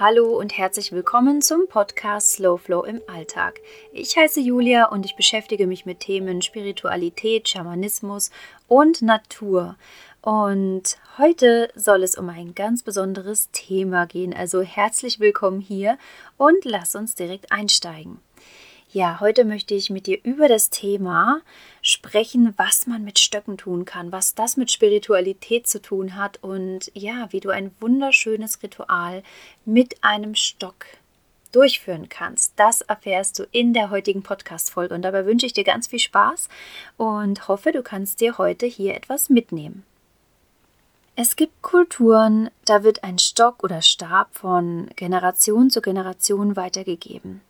Hallo und herzlich willkommen zum Podcast Slow Flow im Alltag. Ich heiße Julia und ich beschäftige mich mit Themen Spiritualität, Schamanismus und Natur. Und heute soll es um ein ganz besonderes Thema gehen. Also herzlich willkommen hier und lass uns direkt einsteigen. Ja, heute möchte ich mit dir über das Thema sprechen, was man mit Stöcken tun kann, was das mit Spiritualität zu tun hat und ja, wie du ein wunderschönes Ritual mit einem Stock durchführen kannst. Das erfährst du in der heutigen Podcast-Folge und dabei wünsche ich dir ganz viel Spaß und hoffe, du kannst dir heute hier etwas mitnehmen. Es gibt Kulturen, da wird ein Stock oder Stab von Generation zu Generation weitergegeben.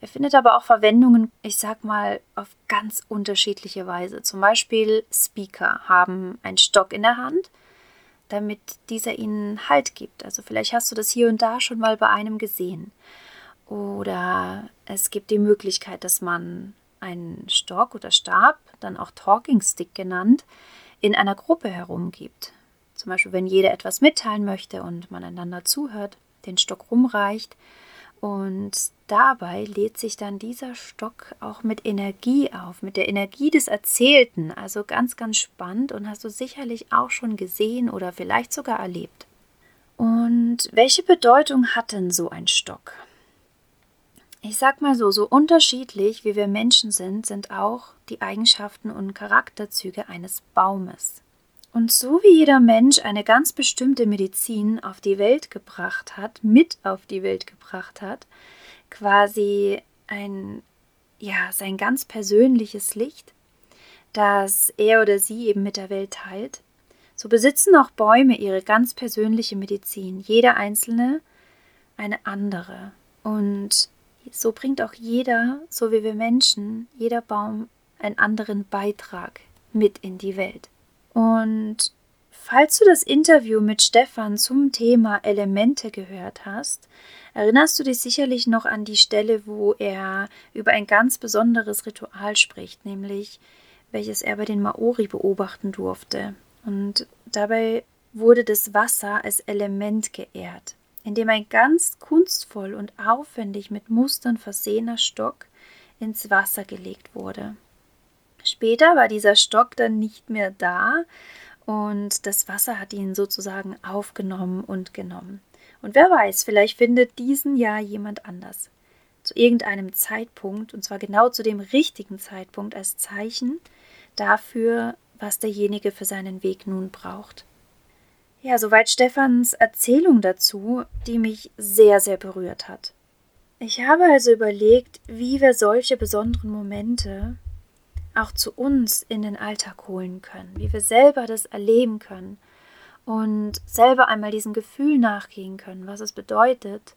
Er findet aber auch Verwendungen, ich sag mal, auf ganz unterschiedliche Weise. Zum Beispiel Speaker haben einen Stock in der Hand, damit dieser ihnen Halt gibt. Also vielleicht hast du das hier und da schon mal bei einem gesehen. Oder es gibt die Möglichkeit, dass man einen Stock oder Stab, dann auch Talking Stick genannt, in einer Gruppe herumgibt. Zum Beispiel, wenn jeder etwas mitteilen möchte und man einander zuhört, den Stock rumreicht und dabei lädt sich dann dieser Stock auch mit Energie auf, mit der Energie des Erzählten. Also ganz, ganz spannend und hast du sicherlich auch schon gesehen oder vielleicht sogar erlebt. Und welche Bedeutung hat denn so ein Stock? Ich sag mal so, so unterschiedlich wie wir Menschen sind, sind auch die Eigenschaften und Charakterzüge eines Baumes. Und so wie jeder Mensch eine ganz bestimmte Medizin auf die Welt gebracht hat, mit auf die Welt gebracht hat, quasi ein, ja, sein ganz persönliches Licht, das er oder sie eben mit der Welt teilt, so besitzen auch Bäume ihre ganz persönliche Medizin, jeder einzelne eine andere. Und so bringt auch jeder, so wie wir Menschen, jeder Baum einen anderen Beitrag mit in die Welt. Und falls du das Interview mit Stefan zum Thema Elemente gehört hast, erinnerst du dich sicherlich noch an die Stelle, wo er über ein ganz besonderes Ritual spricht, nämlich welches er bei den Maori beobachten durfte. Und dabei wurde das Wasser als Element geehrt, indem ein ganz kunstvoll und aufwendig mit Mustern versehener Stock ins Wasser gelegt wurde. Später war dieser Stock dann nicht mehr da und das Wasser hat ihn sozusagen aufgenommen und genommen. Und wer weiß, vielleicht findet diesen Jahr jemand anders. Zu irgendeinem Zeitpunkt, und zwar genau zu dem richtigen Zeitpunkt als Zeichen dafür, was derjenige für seinen Weg nun braucht. Ja, soweit Stefans Erzählung dazu, die mich sehr, sehr berührt hat. Ich habe also überlegt, wie wir solche besonderen Momente auch zu uns in den Alltag holen können, wie wir selber das erleben können und selber einmal diesem Gefühl nachgehen können, was es bedeutet,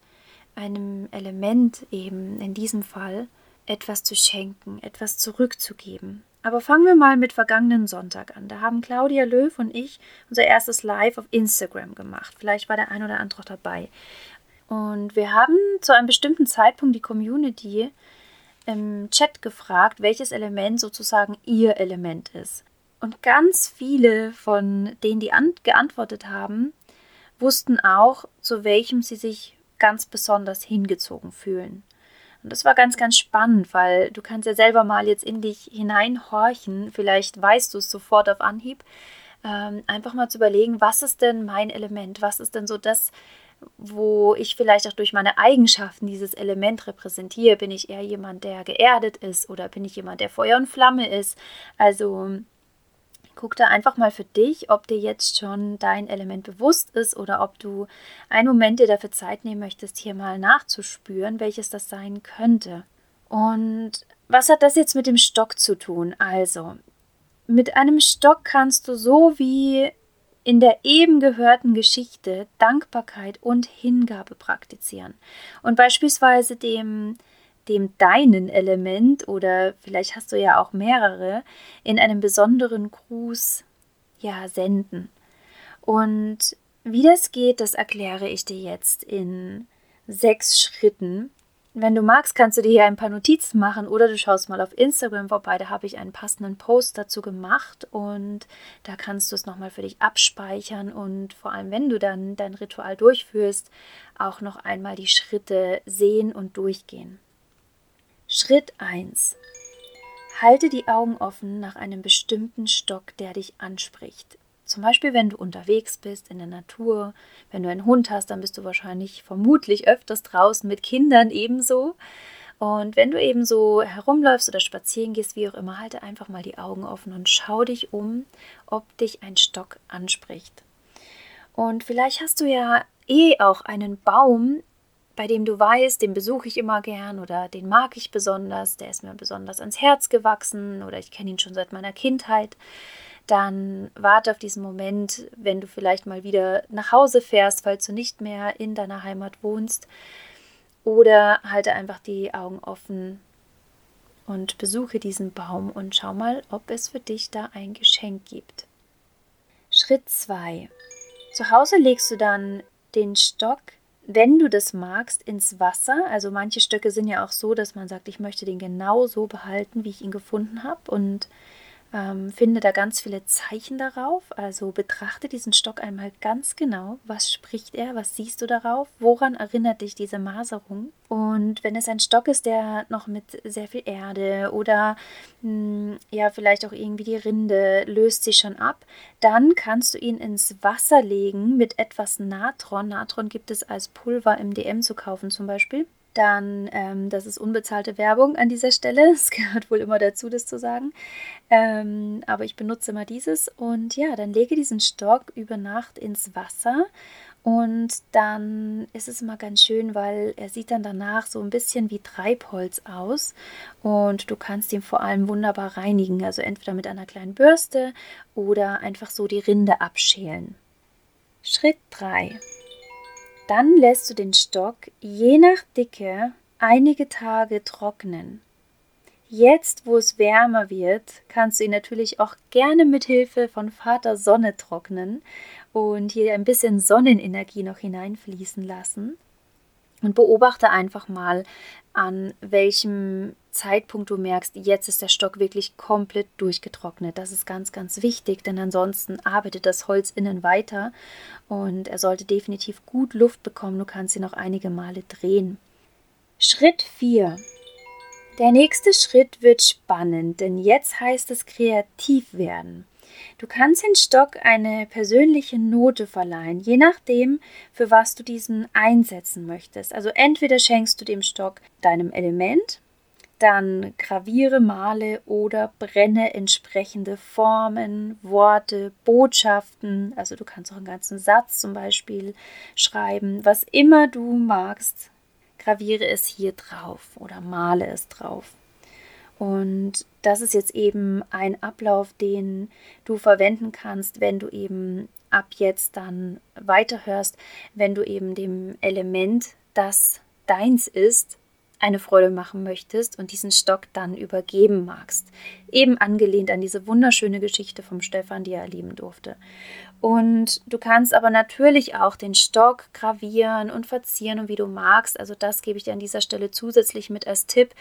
einem Element eben in diesem Fall etwas zu schenken, etwas zurückzugeben. Aber fangen wir mal mit vergangenen Sonntag an. Da haben Claudia Löw und ich unser erstes Live auf Instagram gemacht. Vielleicht war der ein oder andere dabei. Und wir haben zu einem bestimmten Zeitpunkt die Community im Chat gefragt, welches Element sozusagen ihr Element ist. Und ganz viele von denen, die geantwortet haben, wussten auch, zu welchem sie sich ganz besonders hingezogen fühlen. Und das war ganz, ganz spannend, weil du kannst ja selber mal jetzt in dich hineinhorchen, vielleicht weißt du es sofort auf Anhieb, ähm, einfach mal zu überlegen, was ist denn mein Element, was ist denn so das, wo ich vielleicht auch durch meine Eigenschaften dieses Element repräsentiere. Bin ich eher jemand, der geerdet ist oder bin ich jemand, der Feuer und Flamme ist? Also guck da einfach mal für dich, ob dir jetzt schon dein Element bewusst ist oder ob du einen Moment dir dafür Zeit nehmen möchtest, hier mal nachzuspüren, welches das sein könnte. Und was hat das jetzt mit dem Stock zu tun? Also, mit einem Stock kannst du so wie in der eben gehörten Geschichte Dankbarkeit und Hingabe praktizieren und beispielsweise dem dem deinen Element oder vielleicht hast du ja auch mehrere in einem besonderen Gruß ja senden. Und wie das geht, das erkläre ich dir jetzt in sechs Schritten. Wenn du magst, kannst du dir hier ein paar Notizen machen oder du schaust mal auf Instagram vorbei. Da habe ich einen passenden Post dazu gemacht und da kannst du es nochmal für dich abspeichern und vor allem, wenn du dann dein Ritual durchführst, auch noch einmal die Schritte sehen und durchgehen. Schritt 1. Halte die Augen offen nach einem bestimmten Stock, der dich anspricht. Zum Beispiel, wenn du unterwegs bist in der Natur, wenn du einen Hund hast, dann bist du wahrscheinlich vermutlich öfters draußen mit Kindern ebenso. Und wenn du eben so herumläufst oder spazieren gehst, wie auch immer, halte einfach mal die Augen offen und schau dich um, ob dich ein Stock anspricht. Und vielleicht hast du ja eh auch einen Baum, bei dem du weißt, den besuche ich immer gern oder den mag ich besonders, der ist mir besonders ans Herz gewachsen oder ich kenne ihn schon seit meiner Kindheit dann warte auf diesen Moment, wenn du vielleicht mal wieder nach Hause fährst, falls du nicht mehr in deiner Heimat wohnst. Oder halte einfach die Augen offen und besuche diesen Baum und schau mal, ob es für dich da ein Geschenk gibt. Schritt 2. Zu Hause legst du dann den Stock, wenn du das magst, ins Wasser. Also manche Stöcke sind ja auch so, dass man sagt, ich möchte den genau so behalten, wie ich ihn gefunden habe. Und ähm, finde da ganz viele Zeichen darauf. Also betrachte diesen Stock einmal ganz genau. Was spricht er? Was siehst du darauf? Woran erinnert dich diese Maserung? Und wenn es ein Stock ist, der noch mit sehr viel Erde oder mh, hm, ja, vielleicht auch irgendwie die Rinde löst sich schon ab, dann kannst du ihn ins Wasser legen mit etwas Natron. Natron gibt es als Pulver im DM zu kaufen zum Beispiel. Dann, ähm, das ist unbezahlte Werbung an dieser Stelle. Es gehört wohl immer dazu, das zu sagen. Ähm, aber ich benutze immer dieses. Und ja, dann lege diesen Stock über Nacht ins Wasser. Und dann ist es immer ganz schön, weil er sieht dann danach so ein bisschen wie Treibholz aus. Und du kannst ihn vor allem wunderbar reinigen. Also entweder mit einer kleinen Bürste oder einfach so die Rinde abschälen. Schritt 3. Dann lässt du den Stock je nach Dicke einige Tage trocknen. Jetzt, wo es wärmer wird, kannst du ihn natürlich auch gerne mit Hilfe von Vater Sonne trocknen und hier ein bisschen Sonnenenergie noch hineinfließen lassen. Und beobachte einfach mal, an welchem Zeitpunkt du merkst, jetzt ist der Stock wirklich komplett durchgetrocknet. Das ist ganz, ganz wichtig, denn ansonsten arbeitet das Holz innen weiter und er sollte definitiv gut Luft bekommen. Du kannst ihn noch einige Male drehen. Schritt 4. Der nächste Schritt wird spannend, denn jetzt heißt es kreativ werden. Du kannst den Stock eine persönliche Note verleihen, je nachdem, für was du diesen einsetzen möchtest. Also entweder schenkst du dem Stock deinem Element, dann graviere, male oder brenne entsprechende Formen, Worte, Botschaften. Also du kannst auch einen ganzen Satz zum Beispiel schreiben. Was immer du magst, graviere es hier drauf oder male es drauf. Und das ist jetzt eben ein Ablauf, den du verwenden kannst, wenn du eben ab jetzt dann weiterhörst, wenn du eben dem Element, das deins ist, eine Freude machen möchtest und diesen Stock dann übergeben magst. Eben angelehnt an diese wunderschöne Geschichte vom Stefan, die er erleben durfte. Und du kannst aber natürlich auch den Stock gravieren und verzieren und wie du magst. Also das gebe ich dir an dieser Stelle zusätzlich mit als Tipp.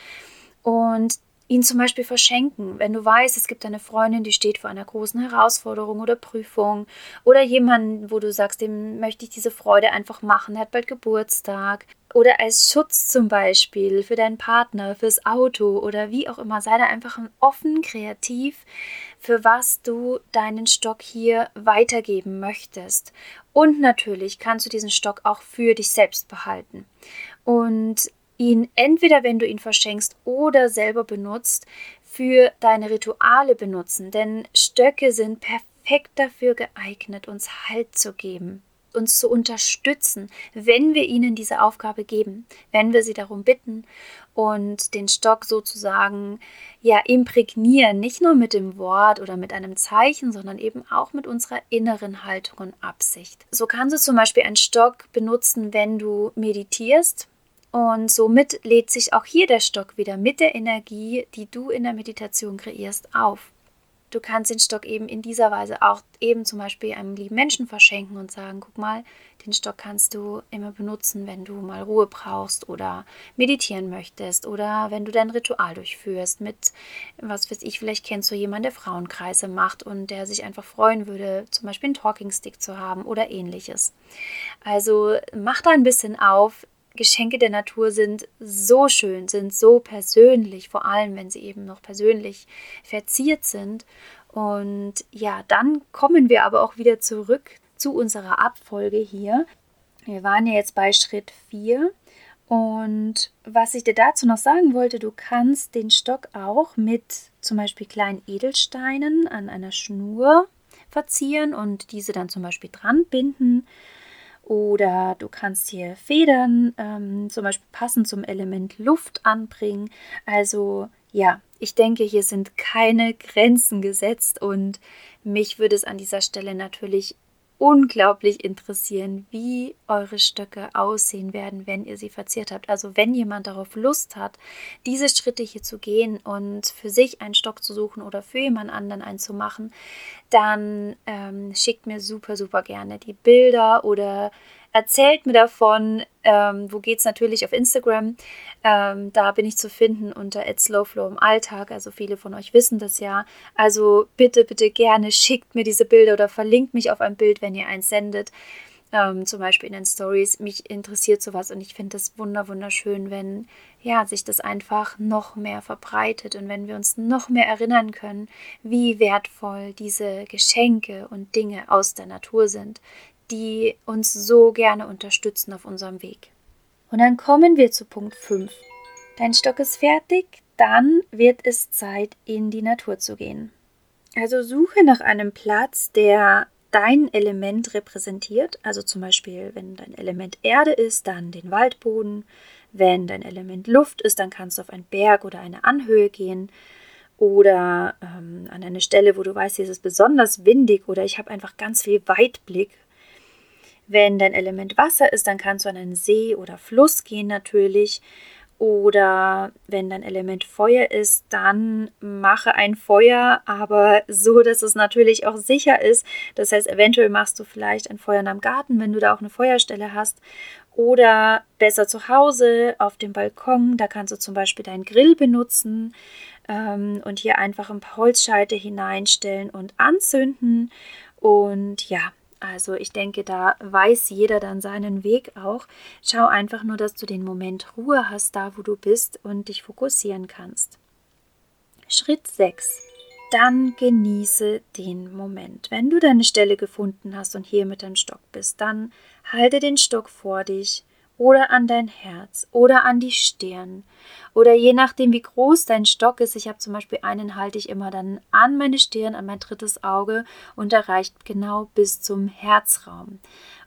Und ihn zum Beispiel verschenken, wenn du weißt, es gibt eine Freundin, die steht vor einer großen Herausforderung oder Prüfung oder jemanden, wo du sagst, dem möchte ich diese Freude einfach machen, der hat bald Geburtstag oder als Schutz zum Beispiel für deinen Partner, fürs Auto oder wie auch immer, sei da einfach offen, kreativ, für was du deinen Stock hier weitergeben möchtest. Und natürlich kannst du diesen Stock auch für dich selbst behalten. Und ihn entweder, wenn du ihn verschenkst oder selber benutzt, für deine Rituale benutzen. Denn Stöcke sind perfekt dafür geeignet, uns Halt zu geben, uns zu unterstützen, wenn wir ihnen diese Aufgabe geben, wenn wir sie darum bitten und den Stock sozusagen ja imprägnieren, nicht nur mit dem Wort oder mit einem Zeichen, sondern eben auch mit unserer inneren Haltung und Absicht. So kannst du zum Beispiel einen Stock benutzen, wenn du meditierst, und somit lädt sich auch hier der Stock wieder mit der Energie, die du in der Meditation kreierst, auf. Du kannst den Stock eben in dieser Weise auch eben zum Beispiel einem lieben Menschen verschenken und sagen, guck mal, Den Stock kannst du immer benutzen, wenn du mal Ruhe brauchst oder meditieren möchtest oder wenn du dein Ritual durchführst mit, was weiß ich, vielleicht kennst du jemanden, der Frauenkreise macht und der sich einfach freuen würde, zum Beispiel einen Talking Stick zu haben oder ähnliches. Also mach da ein bisschen auf. Geschenke der Natur sind so schön, sind so persönlich, vor allem wenn sie eben noch persönlich verziert sind. Und ja, dann kommen wir aber auch wieder zurück zu unserer Abfolge hier. Wir waren ja jetzt bei Schritt 4 und was ich dir dazu noch sagen wollte, du kannst den Stock auch mit zum Beispiel kleinen Edelsteinen an einer Schnur verzieren und diese dann zum Beispiel dran binden. Oder du kannst hier Federn ähm, zum Beispiel passend zum Element Luft anbringen. Also ja, ich denke, hier sind keine Grenzen gesetzt und mich würde es an dieser Stelle natürlich unglaublich interessieren, wie eure Stöcke aussehen werden, wenn ihr sie verziert habt. Also wenn jemand darauf Lust hat, diese Schritte hier zu gehen und für sich einen Stock zu suchen oder für jemand anderen einen zu machen, dann ähm, schickt mir super, super gerne die Bilder oder Erzählt mir davon. Ähm, wo geht's natürlich auf Instagram? Ähm, da bin ich zu finden unter @slowflow im Alltag. Also viele von euch wissen das ja. Also bitte, bitte gerne schickt mir diese Bilder oder verlinkt mich auf ein Bild, wenn ihr eins sendet. Ähm, zum Beispiel in den Stories. Mich interessiert sowas und ich finde es wunder wunderschön, wenn ja sich das einfach noch mehr verbreitet und wenn wir uns noch mehr erinnern können, wie wertvoll diese Geschenke und Dinge aus der Natur sind, die uns so gerne unterstützen auf unserem Weg. Und dann kommen wir zu Punkt 5. Dein Stock ist fertig, dann wird es Zeit, in die Natur zu gehen. Also suche nach einem Platz, der dein Element repräsentiert. Also zum Beispiel, wenn dein Element Erde ist, dann den Waldboden. Wenn dein Element Luft ist, dann kannst du auf einen Berg oder eine Anhöhe gehen. Oder ähm, an eine Stelle, wo du weißt, hier ist es besonders windig oder ich habe einfach ganz viel Weitblick wenn dein Element Wasser ist, dann kannst du an einen See oder Fluss gehen natürlich. Oder wenn dein Element Feuer ist, dann mache ein Feuer, aber so, dass es natürlich auch sicher ist. Das heißt, eventuell machst du vielleicht ein Feuer in deinem Garten, wenn du da auch eine Feuerstelle hast. Oder besser zu Hause auf dem Balkon, da kannst du zum Beispiel deinen Grill benutzen ähm, und hier einfach ein paar Holzscheite hineinstellen und anzünden. Und ja, also ich denke, da weiß jeder dann seinen Weg auch. Schau einfach nur, dass du den Moment Ruhe hast, da wo du bist und dich fokussieren kannst. Schritt 6. Dann genieße den Moment. Wenn du deine Stelle gefunden hast und hier mit deinem Stock bist, dann halte den Stock vor dich oder an dein Herz oder an die Stirn oder je nachdem, wie groß dein Stock ist. Ich habe zum Beispiel einen, halte ich immer dann an meine Stirn, an mein drittes Auge und er reicht genau bis zum Herzraum.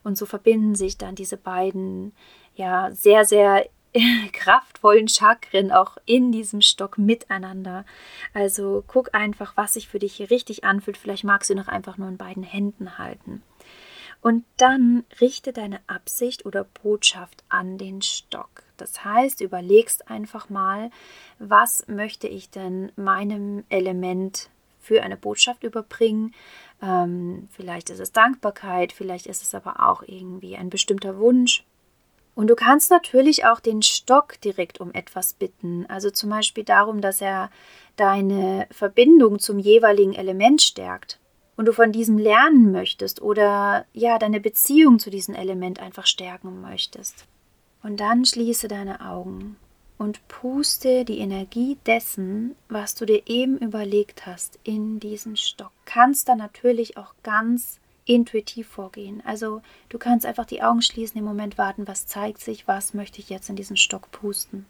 Und so verbinden sich dann diese beiden, ja, sehr, sehr kraftvollen Chakren auch in diesem Stock miteinander. Also guck einfach, was sich für dich hier richtig anfühlt. Vielleicht magst du noch einfach nur in beiden Händen halten. Und dann richte deine Absicht oder Botschaft an den Stock. Das heißt, überlegst einfach mal, was möchte ich denn meinem Element für eine Botschaft überbringen. Ähm, vielleicht ist es Dankbarkeit, vielleicht ist es aber auch irgendwie ein bestimmter Wunsch. Und du kannst natürlich auch den Stock direkt um etwas bitten. Also zum Beispiel darum, dass er deine Verbindung zum jeweiligen Element stärkt und du von diesem lernen möchtest oder ja, deine Beziehung zu diesem Element einfach stärken möchtest. Und dann schließe deine Augen und puste die Energie dessen, was du dir eben überlegt hast, in diesen Stock. Kannst da natürlich auch ganz intuitiv vorgehen. Also du kannst einfach die Augen schließen, im Moment warten, was zeigt sich, was möchte ich jetzt in diesen Stock pusten.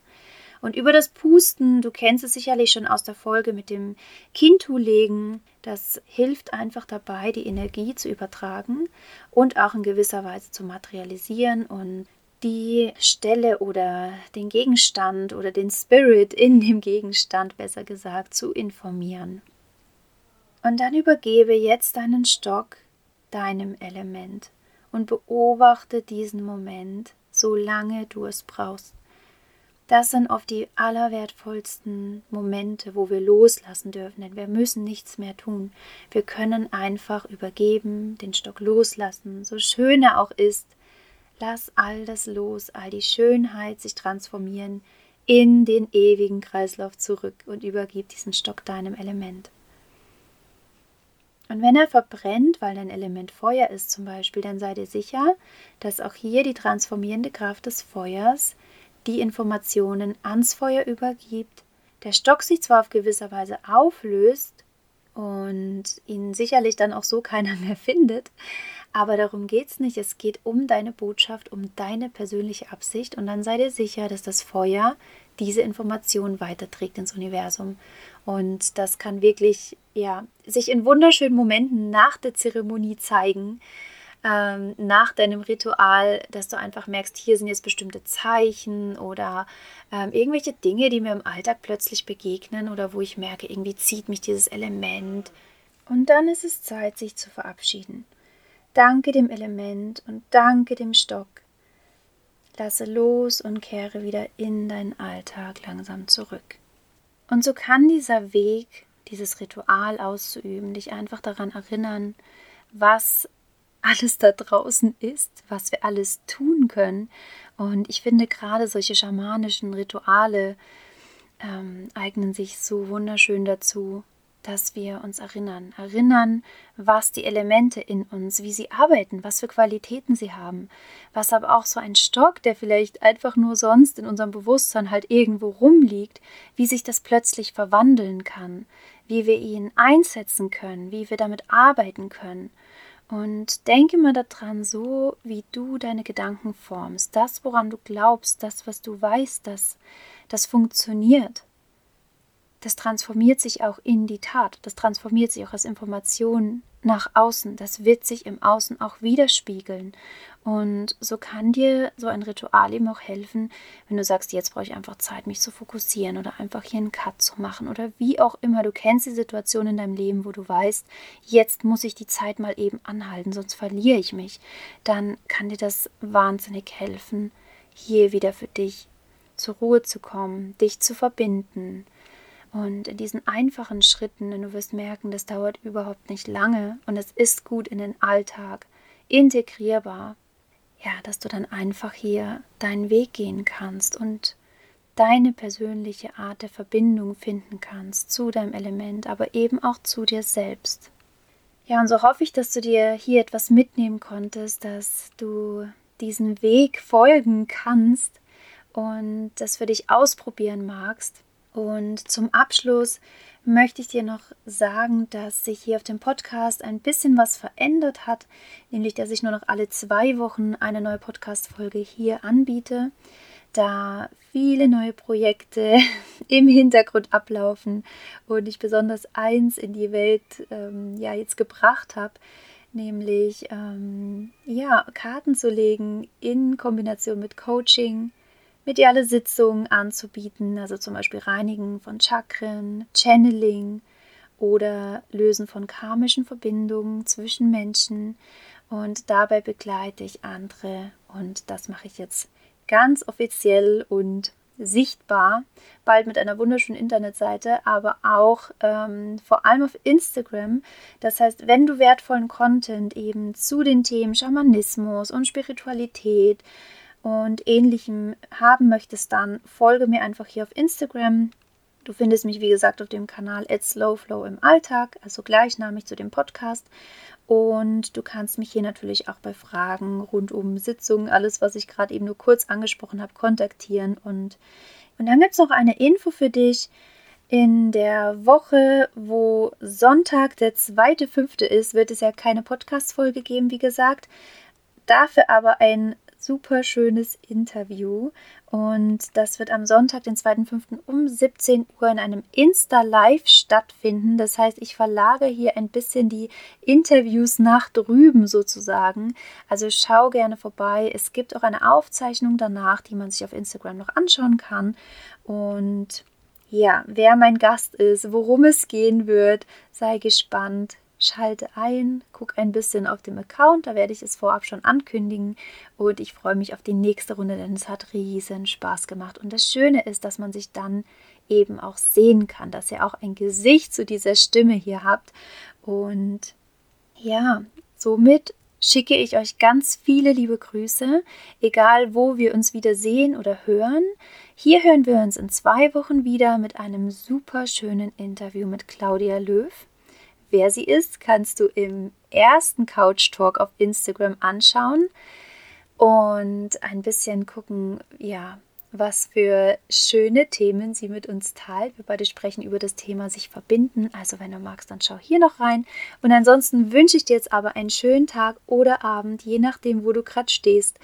Und über das Pusten, du kennst es sicherlich schon aus der Folge mit dem Kintu-Legen, das hilft einfach dabei, die Energie zu übertragen und auch in gewisser Weise zu materialisieren und die Stelle oder den Gegenstand oder den Spirit in dem Gegenstand, besser gesagt, zu informieren. Und dann übergebe jetzt deinen Stock deinem Element und beobachte diesen Moment, solange du es brauchst. Das sind oft die allerwertvollsten Momente, wo wir loslassen dürfen, denn wir müssen nichts mehr tun. Wir können einfach übergeben, den Stock loslassen, so schön er auch ist. Lass all das los, all die Schönheit sich transformieren in den ewigen Kreislauf zurück und übergib diesen Stock deinem Element. Und wenn er verbrennt, weil dein Element Feuer ist zum Beispiel, dann sei dir sicher, dass auch hier die transformierende Kraft des Feuers die Informationen ans Feuer übergibt, der Stock sich zwar auf gewisse Weise auflöst und ihn sicherlich dann auch so keiner mehr findet, aber darum geht es nicht. Es geht um deine Botschaft, um deine persönliche Absicht und dann sei dir sicher, dass das Feuer diese Information weiterträgt ins Universum. Und das kann wirklich ja, sich in wunderschönen Momenten nach der Zeremonie zeigen, ähm, nach deinem Ritual, dass du einfach merkst, hier sind jetzt bestimmte Zeichen oder ähm, irgendwelche Dinge, die mir im Alltag plötzlich begegnen oder wo ich merke, irgendwie zieht mich dieses Element. Und dann ist es Zeit, sich zu verabschieden. Danke dem Element und danke dem Stock. Lasse los und kehre wieder in deinen Alltag langsam zurück. Und so kann dieser Weg, dieses Ritual auszuüben, dich einfach daran erinnern, was alles da draußen ist, was wir alles tun können. Und ich finde gerade solche schamanischen Rituale ähm, eignen sich so wunderschön dazu, dass wir uns erinnern. Erinnern, was die Elemente in uns, wie sie arbeiten, was für Qualitäten sie haben. Was aber auch so ein Stock, der vielleicht einfach nur sonst in unserem Bewusstsein halt irgendwo rumliegt, wie sich das plötzlich verwandeln kann, wie wir ihn einsetzen können, wie wir damit arbeiten können. Und denke mal daran, so wie du deine Gedanken formst, das, woran du glaubst, das, was du weißt, das, das funktioniert. Das transformiert sich auch in die Tat, das transformiert sich auch als Information nach außen, das wird sich im Außen auch widerspiegeln. Und so kann dir so ein Ritual eben auch helfen, wenn du sagst, jetzt brauche ich einfach Zeit, mich zu fokussieren oder einfach hier einen Cut zu machen oder wie auch immer. Du kennst die Situation in deinem Leben, wo du weißt, jetzt muss ich die Zeit mal eben anhalten, sonst verliere ich mich. Dann kann dir das wahnsinnig helfen, hier wieder für dich zur Ruhe zu kommen, dich zu verbinden und in diesen einfachen Schritten, du wirst merken, das dauert überhaupt nicht lange und es ist gut in den Alltag integrierbar, ja, dass du dann einfach hier deinen Weg gehen kannst und deine persönliche Art der Verbindung finden kannst zu deinem Element, aber eben auch zu dir selbst. Ja, und so hoffe ich, dass du dir hier etwas mitnehmen konntest, dass du diesen Weg folgen kannst und das für dich ausprobieren magst. Und zum Abschluss möchte ich dir noch sagen, dass sich hier auf dem Podcast ein bisschen was verändert hat, nämlich dass ich nur noch alle zwei Wochen eine neue Podcast-Folge hier anbiete, da viele neue Projekte im Hintergrund ablaufen und ich besonders eins in die Welt ähm, ja jetzt gebracht habe, nämlich ähm, ja Karten zu legen in Kombination mit Coaching mediale Sitzungen anzubieten, also zum Beispiel Reinigen von Chakren, Channeling oder Lösen von karmischen Verbindungen zwischen Menschen. Und dabei begleite ich andere und das mache ich jetzt ganz offiziell und sichtbar, bald mit einer wunderschönen Internetseite, aber auch ähm, vor allem auf Instagram. Das heißt, wenn du wertvollen Content eben zu den Themen Schamanismus und Spiritualität, und ähnlichem haben möchtest, dann folge mir einfach hier auf Instagram. Du findest mich, wie gesagt, auf dem Kanal at Slowflow im Alltag, also gleichnamig zu dem Podcast. Und du kannst mich hier natürlich auch bei Fragen rund um Sitzungen, alles, was ich gerade eben nur kurz angesprochen habe, kontaktieren. Und, und dann gibt es noch eine Info für dich. In der Woche, wo Sonntag der zweite, fünfte ist, wird es ja keine Podcast-Folge geben, wie gesagt. Dafür aber ein super schönes Interview. Und das wird am Sonntag, den 2.5. um 17 Uhr in einem Insta-Live stattfinden. Das heißt, ich verlage hier ein bisschen die Interviews nach drüben sozusagen. Also schau gerne vorbei. Es gibt auch eine Aufzeichnung danach, die man sich auf Instagram noch anschauen kann. Und ja, wer mein Gast ist, worum es gehen wird, sei gespannt schalte ein, guck ein bisschen auf dem Account, da werde ich es vorab schon ankündigen und ich freue mich auf die nächste Runde, denn es hat riesen Spaß gemacht. Und das Schöne ist, dass man sich dann eben auch sehen kann, dass ihr auch ein Gesicht zu dieser Stimme hier habt und ja, somit schicke ich euch ganz viele liebe Grüße, egal wo wir uns wieder sehen oder hören. Hier hören wir uns in zwei Wochen wieder mit einem super schönen Interview mit Claudia Löw. Wer sie ist, kannst du im ersten Couch Talk auf Instagram anschauen und ein bisschen gucken, ja, was für schöne Themen sie mit uns teilt. Wir beide sprechen über das Thema sich verbinden. Also wenn du magst, dann schau hier noch rein. Und ansonsten wünsche ich dir jetzt aber einen schönen Tag oder Abend, je nachdem, wo du gerade stehst.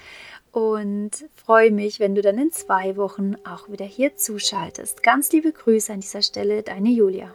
Und freue mich, wenn du dann in zwei Wochen auch wieder hier zuschaltest. Ganz liebe Grüße an dieser Stelle, deine Julia.